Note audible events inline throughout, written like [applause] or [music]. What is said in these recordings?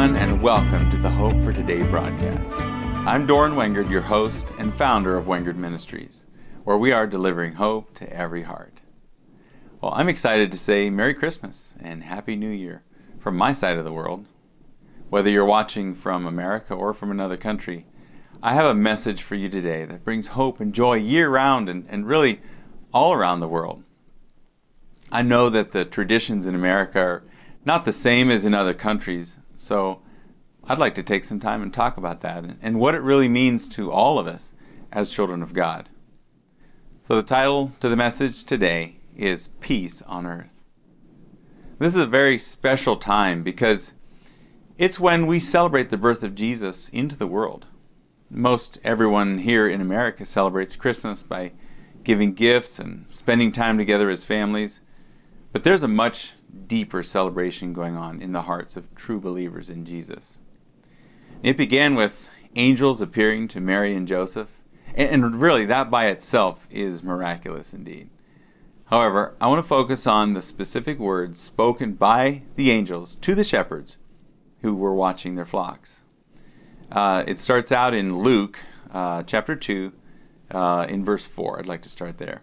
everyone, and welcome to the Hope for Today broadcast. I'm Doran Wengard, your host and founder of Wengard Ministries, where we are delivering hope to every heart. Well, I'm excited to say Merry Christmas and Happy New Year from my side of the world. Whether you're watching from America or from another country, I have a message for you today that brings hope and joy year round and, and really all around the world. I know that the traditions in America are not the same as in other countries, so I'd like to take some time and talk about that and, what it really means to all of us as children of God. So, the title to the message today is Peace on Earth. This is a very special time because it's when we celebrate the birth of Jesus into the world. Most everyone here in America celebrates Christmas by giving gifts and spending time together as families. But there's a much deeper celebration going on in the hearts of true believers in Jesus. It began with angels appearing to Mary and Joseph, and really that by itself is miraculous indeed. However, I want to focus on the specific words spoken by the angels to the shepherds who were watching their flocks. Uh, it starts out in Luke uh, chapter 2, uh, in verse 4. I'd like to start there.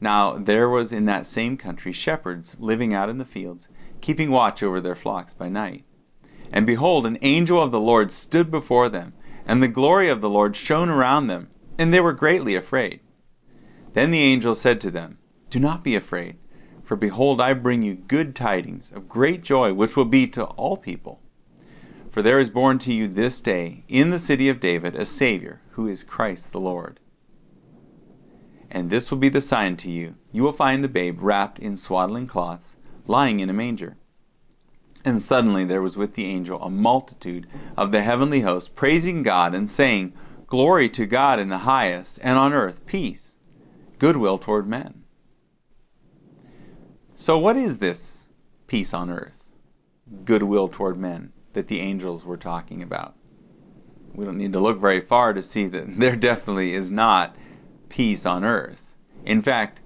Now there was in that same country shepherds living out in the fields, keeping watch over their flocks by night. And behold, an angel of the Lord stood before them, and the glory of the Lord shone around them, and they were greatly afraid. Then the angel said to them, Do not be afraid, for behold, I bring you good tidings of great joy, which will be to all people. For there is born to you this day in the city of David a Savior, who is Christ the Lord. And this will be the sign to you. You will find the babe wrapped in swaddling cloths, lying in a manger. And suddenly there was with the angel a multitude of the heavenly host, praising God and saying, Glory to God in the highest, and on earth peace, goodwill toward men. So, what is this peace on earth, goodwill toward men, that the angels were talking about? We don't need to look very far to see that [laughs] there definitely is not peace on earth. In fact,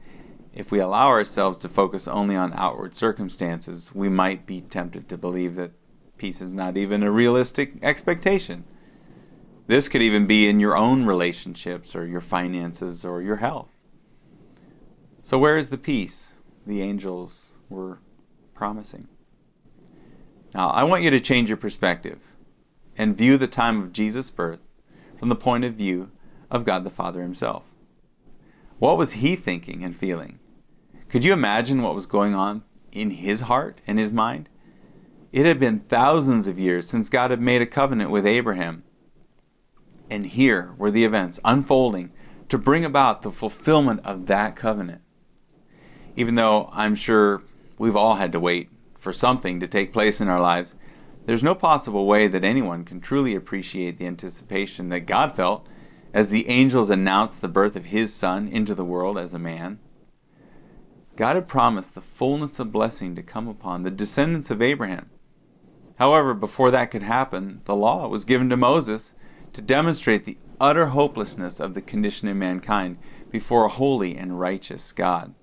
if we allow ourselves to focus only on outward circumstances, we might be tempted to believe that peace is not even a realistic expectation. This could even be in your own relationships or your finances or your health. So, where is the peace the angels were promising? Now, I want you to change your perspective and view the time of Jesus' birth from the point of view of God the Father Himself. What was he thinking and feeling? Could you imagine what was going on in his heart and his mind? It had been thousands of years since God had made a covenant with Abraham. And here were the events unfolding to bring about the fulfillment of that covenant. Even though I'm sure we've all had to wait for something to take place in our lives, there's no possible way that anyone can truly appreciate the anticipation that God felt as the angels announced the birth of his son into the world as a man. God had promised the fullness of blessing to come upon the descendants of Abraham. However, before that could happen, the law was given to Moses to demonstrate the utter hopelessness of the condition of mankind before a holy and righteous God.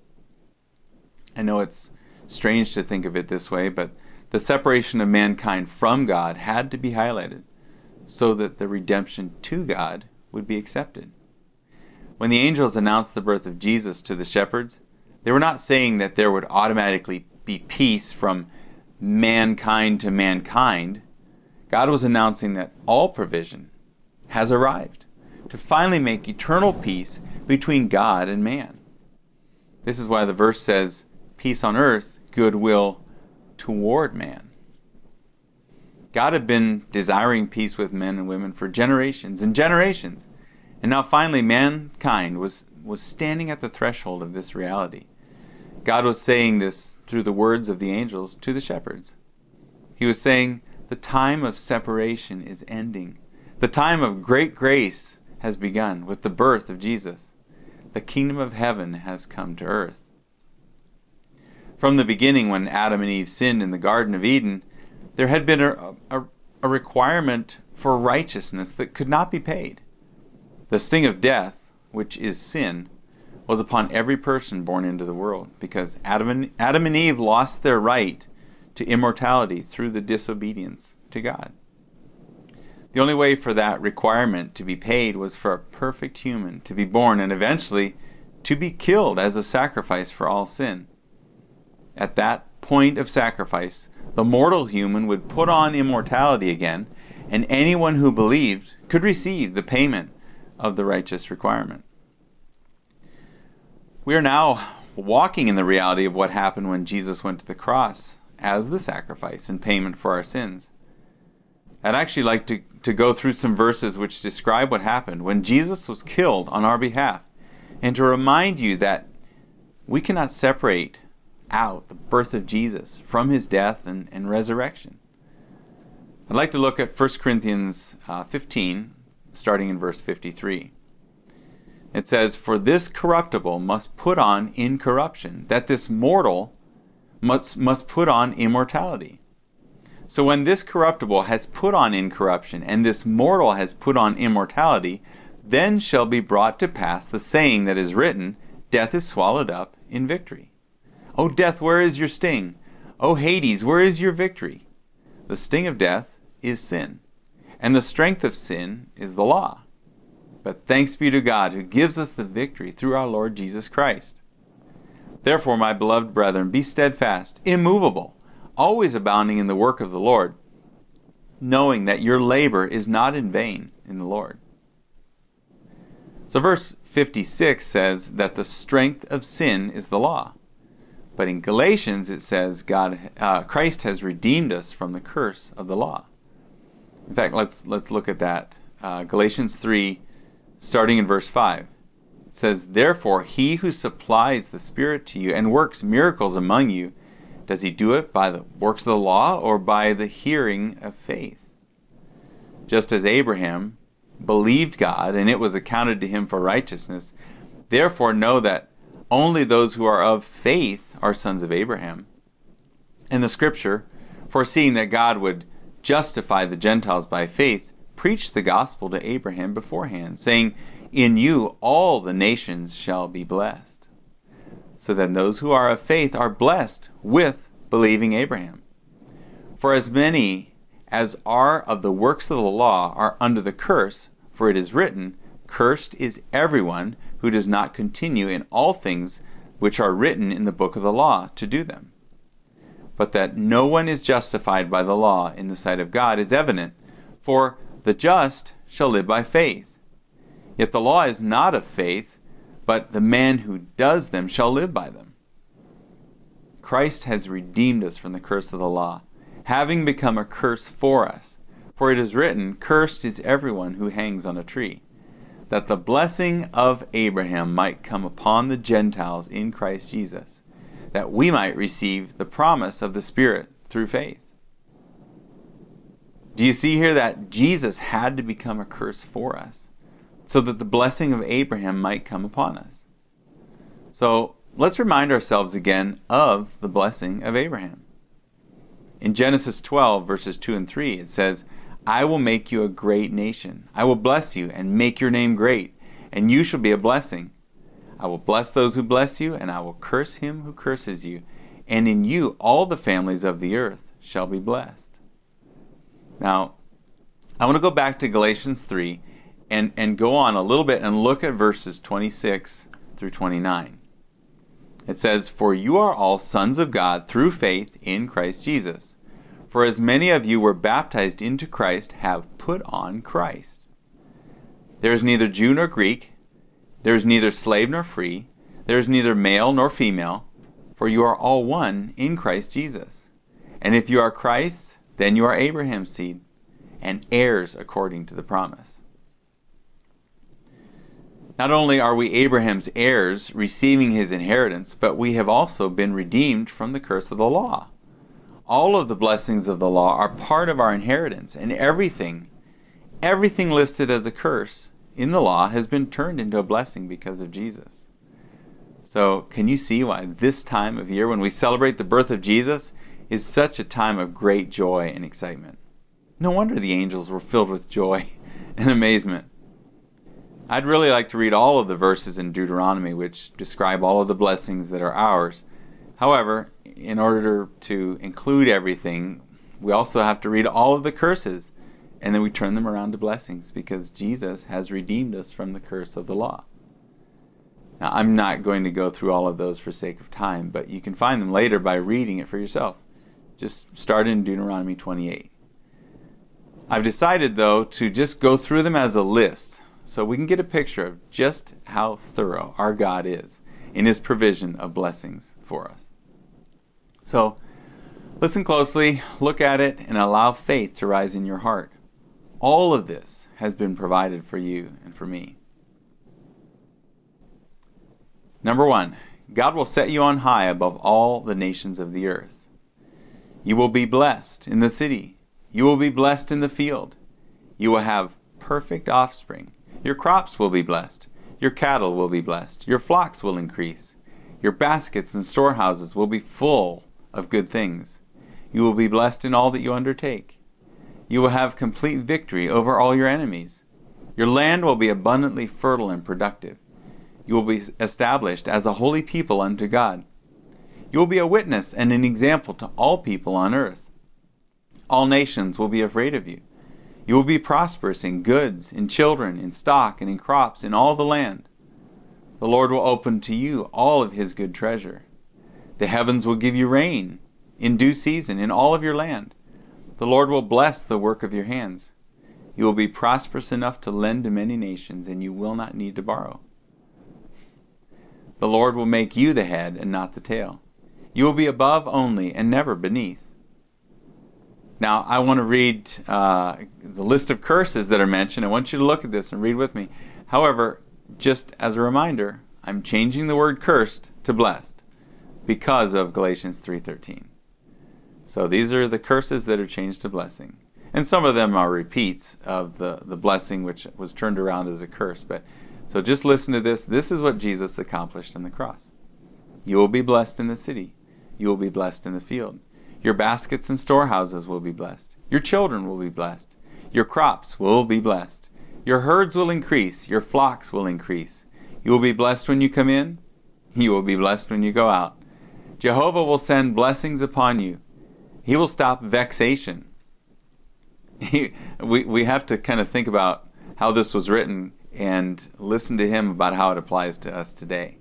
I know it's strange to think of it this way, but the separation of mankind from God had to be highlighted so that the redemption to God would be accepted. When the angels announced the birth of Jesus to the shepherds, they were not saying that there would automatically be peace from mankind to mankind. God was announcing that all provision has arrived to finally make eternal peace between God and man. This is why the verse says, Peace on earth, goodwill toward man. God had been desiring peace with men and women for generations and generations. And now finally mankind was, was standing at the threshold of this reality. God was saying this through the words of the angels to the shepherds. He was saying the time of separation is ending. The time of great grace has begun with the birth of Jesus. The kingdom of heaven has come to earth. From the beginning, when Adam and Eve sinned in the Garden of Eden, there had been a, a, a requirement for righteousness that could not be paid. The sting of death, which is sin, was upon every person born into the world because Adam and, Adam and Eve lost their right to immortality through the disobedience to God. The only way for that requirement to be paid was for a perfect human to be born and eventually to be killed as a sacrifice for all sin. At that point of sacrifice, the mortal human would put on immortality again, and anyone who believed could receive the payment of the righteous requirement. We are now walking in the reality of what happened when Jesus went to the cross as the sacrifice and payment for our sins. I'd actually like to, to go through some verses which describe what happened when Jesus was killed on our behalf and to remind you that we cannot separate out the birth of Jesus from his death and, and resurrection. I'd like to look at 1 Corinthians uh, 15, starting in verse 53. It says, For this corruptible must put on incorruption, that this mortal must, must put on immortality. So when this corruptible has put on incorruption, and this mortal has put on immortality, then shall be brought to pass the saying that is written, Death is swallowed up in victory. O death, where is your sting? O Hades, where is your victory? The sting of death is sin, and the strength of sin is the law. But thanks be to God who gives us the victory through our Lord Jesus Christ. Therefore, my beloved brethren, be steadfast, immovable, always abounding in the work of the Lord, knowing that your labor is not in vain in the Lord. So, verse 56 says that the strength of sin is the law. But in Galatians, it says God, uh, Christ has redeemed us from the curse of the law. In fact, let's let's look at that. Uh, Galatians 3, starting in verse 5. It says, Therefore, he who supplies the Spirit to you and works miracles among you, does he do it by the works of the law or by the hearing of faith? Just as Abraham believed God and it was accounted to him for righteousness, therefore know that only those who are of faith are sons of Abraham. In the scripture, foreseeing that God would justify the Gentiles by faith, preached the gospel to Abraham beforehand, saying, in you all the nations shall be blessed. So then those who are of faith are blessed with believing Abraham. For as many as are of the works of the law are under the curse, for it is written, Cursed is everyone who does not continue in all things which are written in the book of the law to do them. But that no one is justified by the law in the sight of God is evident, for the just shall live by faith. Yet the law is not of faith, but the man who does them shall live by them. Christ has redeemed us from the curse of the law, having become a curse for us. For it is written, Cursed is everyone who hangs on a tree, that the blessing of Abraham might come upon the Gentiles in Christ Jesus, that we might receive the promise of the Spirit through faith. Do you see here that Jesus had to become a curse for us? so that the blessing of Abraham might come upon us. So let's remind ourselves again of the blessing of Abraham. In Genesis 12, verses 2 and 3, it says, I will make you a great nation. I will bless you and make your name great, and you shall be a blessing. I will bless those who bless you, and I will curse him who curses you. And in you all the families of the earth shall be blessed. Now, I want to go back to Galatians 3 and, and go on a little bit and look at verses 26 through 29. It says, For you are all sons of God through faith in Christ Jesus. For as many of you were baptized into Christ have put on Christ. There is neither Jew nor Greek, there is neither slave nor free, there is neither male nor female, for you are all one in Christ Jesus. And if you are Christ's, then you are Abraham's seed, and heirs according to the promise. Not only are we Abraham's heirs, receiving his inheritance, but we have also been redeemed from the curse of the law. All of the blessings of the law are part of our inheritance, and everything, everything listed as a curse in the law has been turned into a blessing because of Jesus. So, can you see why this time of year, when we celebrate the birth of Jesus, is such a time of great joy and excitement? No wonder the angels were filled with joy [laughs] and amazement. I'd really like to read all of the verses in Deuteronomy which describe all of the blessings that are ours. However, in order to include everything, we also have to read all of the curses and then we turn them around to blessings because Jesus has redeemed us from the curse of the law. Now, I'm not going to go through all of those for sake of time, but you can find them later by reading it for yourself. Just start in Deuteronomy 28. I've decided, though, to just go through them as a list so we can get a picture of just how thorough our God is in His provision of blessings for us. So, listen closely, look at it, and allow faith to rise in your heart. All of this has been provided for you and for me. Number one, God will set you on high above all the nations of the earth. You will be blessed in the city you will be blessed in the field. You will have perfect offspring. Your crops will be blessed. Your cattle will be blessed. Your flocks will increase. Your baskets and storehouses will be full of good things. You will be blessed in all that you undertake. You will have complete victory over all your enemies. Your land will be abundantly fertile and productive. You will be established as a holy people unto God. You will be a witness and an example to all people on earth. All nations will be afraid of you. You will be prosperous in goods, in children, in stock, and in crops, in all the land. The Lord will open to you all of his good treasure. The heavens will give you rain in due season in all of your land. The Lord will bless the work of your hands. You will be prosperous enough to lend to many nations, and you will not need to borrow. The Lord will make you the head and not the tail. You will be above only and never beneath. Now, I want to read uh, the list of curses that are mentioned. I want you to look at this and read with me. However, just as a reminder, I'm changing the word cursed to blessed because of Galatians 3:13. So these are the curses that are changed to blessing. And some of them are repeats of the, the blessing which was turned around as a curse. But so just listen to this. This is what Jesus accomplished on the cross. You will be blessed in the city. You will be blessed in the field. Your baskets and storehouses will be blessed. Your children will be blessed. Your crops will be blessed. Your herds will increase. Your flocks will increase. You will be blessed when you come in. You will be blessed when you go out. Jehovah will send blessings upon you. He will stop vexation. He, [laughs] we, we have to kind of think about how this was written and listen to him about how it applies to us today.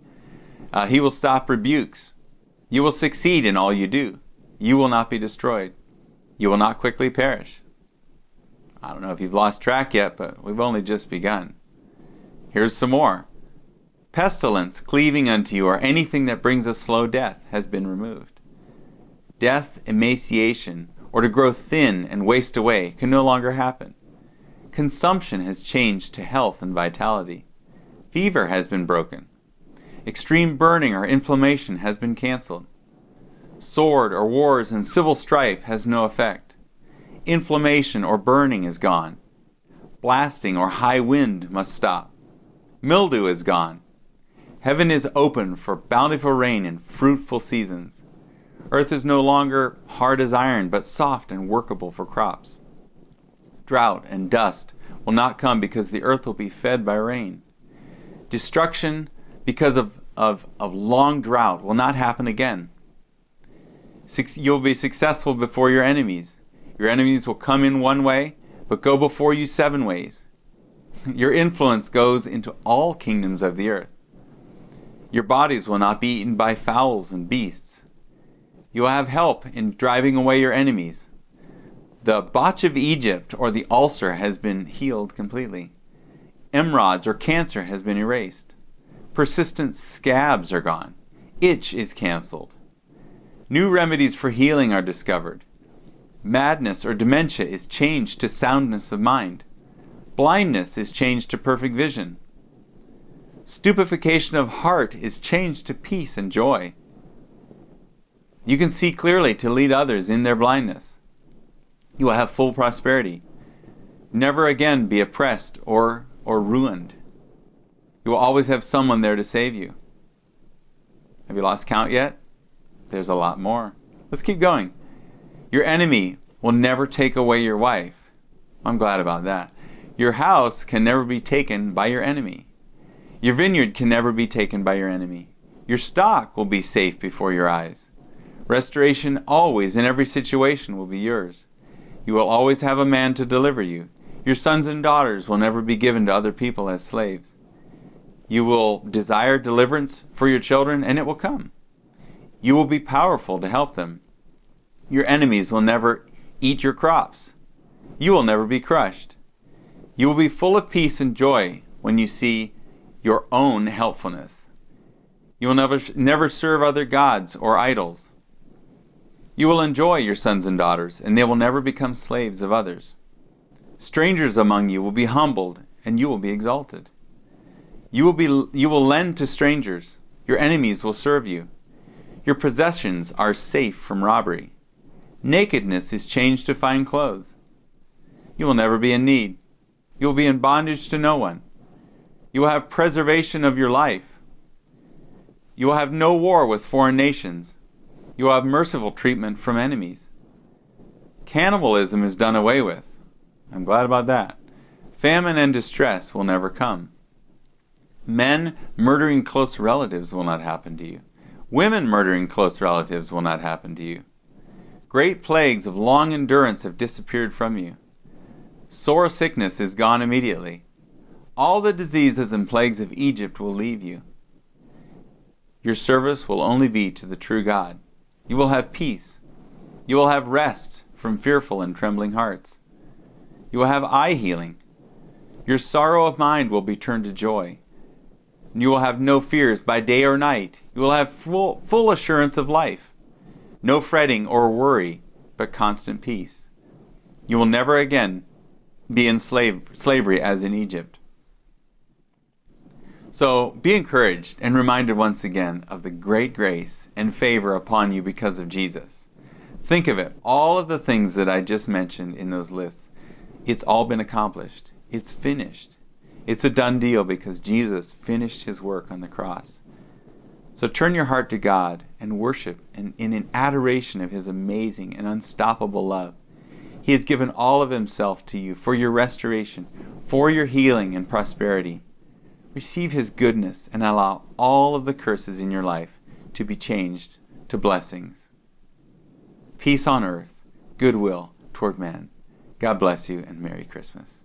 Uh, he will stop rebukes. You will succeed in all you do. You will not be destroyed. You will not quickly perish. I don't know if you've lost track yet, but we've only just begun. Here's some more. Pestilence cleaving unto you, or anything that brings a slow death, has been removed. Death, emaciation, or to grow thin and waste away can no longer happen. Consumption has changed to health and vitality. Fever has been broken. Extreme burning or inflammation has been canceled. Sword or wars and civil strife has no effect. Inflammation or burning is gone. Blasting or high wind must stop. Mildew is gone. Heaven is open for bountiful rain and fruitful seasons. Earth is no longer hard as iron, but soft and workable for crops. Drought and dust will not come because the earth will be fed by rain. Destruction because of, of, of long drought will not happen again. You'll be successful before your enemies. Your enemies will come in one way, but go before you seven ways. [laughs] Your influence goes into all kingdoms of the earth. Your bodies will not be eaten by fowls and beasts. You will have help in driving away your enemies. The botch of Egypt or the ulcer has been healed completely. Emerods or cancer has been erased. Persistent scabs are gone. Itch is canceled. New remedies for healing are discovered. Madness or dementia is changed to soundness of mind. Blindness is changed to perfect vision. Stupefaction of heart is changed to peace and joy. You can see clearly to lead others in their blindness. You will have full prosperity. Never again be oppressed or, or ruined. You will always have someone there to save you. Have you lost count yet? There's a lot more. Let's keep going. Your enemy will never take away your wife. I'm glad about that. Your house can never be taken by your enemy. Your vineyard can never be taken by your enemy. Your stock will be safe before your eyes. Restoration always in every situation will be yours. You will always have a man to deliver you. Your sons and daughters will never be given to other people as slaves. You will desire deliverance for your children, and it will come. You will be powerful to help them. Your enemies will never eat your crops. You will never be crushed. You will be full of peace and joy when you see your own helpfulness. You will never, never serve other gods or idols. You will enjoy your sons and daughters, and they will never become slaves of others. Strangers among you will be humbled, and you will be exalted. You will, be, you will lend to strangers. Your enemies will serve you. Your possessions are safe from robbery. Nakedness is changed to fine clothes. You will never be in need. You will be in bondage to no one. You will have preservation of your life. You will have no war with foreign nations. You will have merciful treatment from enemies. Cannibalism is done away with. I'm glad about that. Famine and distress will never come. Men murdering close relatives will not happen to you. Women murdering close relatives will not happen to you. Great plagues of long endurance have disappeared from you. Sore sickness is gone immediately. All the diseases and plagues of Egypt will leave you. Your service will only be to the true God. You will have peace. You will have rest from fearful and trembling hearts. You will have eye healing. Your sorrow of mind will be turned to joy. And you will have no fears by day or night. You will have full, full assurance of life. No fretting or worry, but constant peace. You will never again be in slave, slavery as in Egypt. So be encouraged and reminded once again of the great grace and favor upon you because of Jesus. Think of it, all of the things that I just mentioned in those lists, it's all been accomplished. It's finished. It's a done deal because Jesus finished his work on the cross. So turn your heart to God and worship in, in an adoration of his amazing and unstoppable love. He has given all of himself to you for your restoration, for your healing and prosperity. Receive his goodness and allow all of the curses in your life to be changed to blessings. Peace on earth, goodwill toward men. God bless you and Merry Christmas.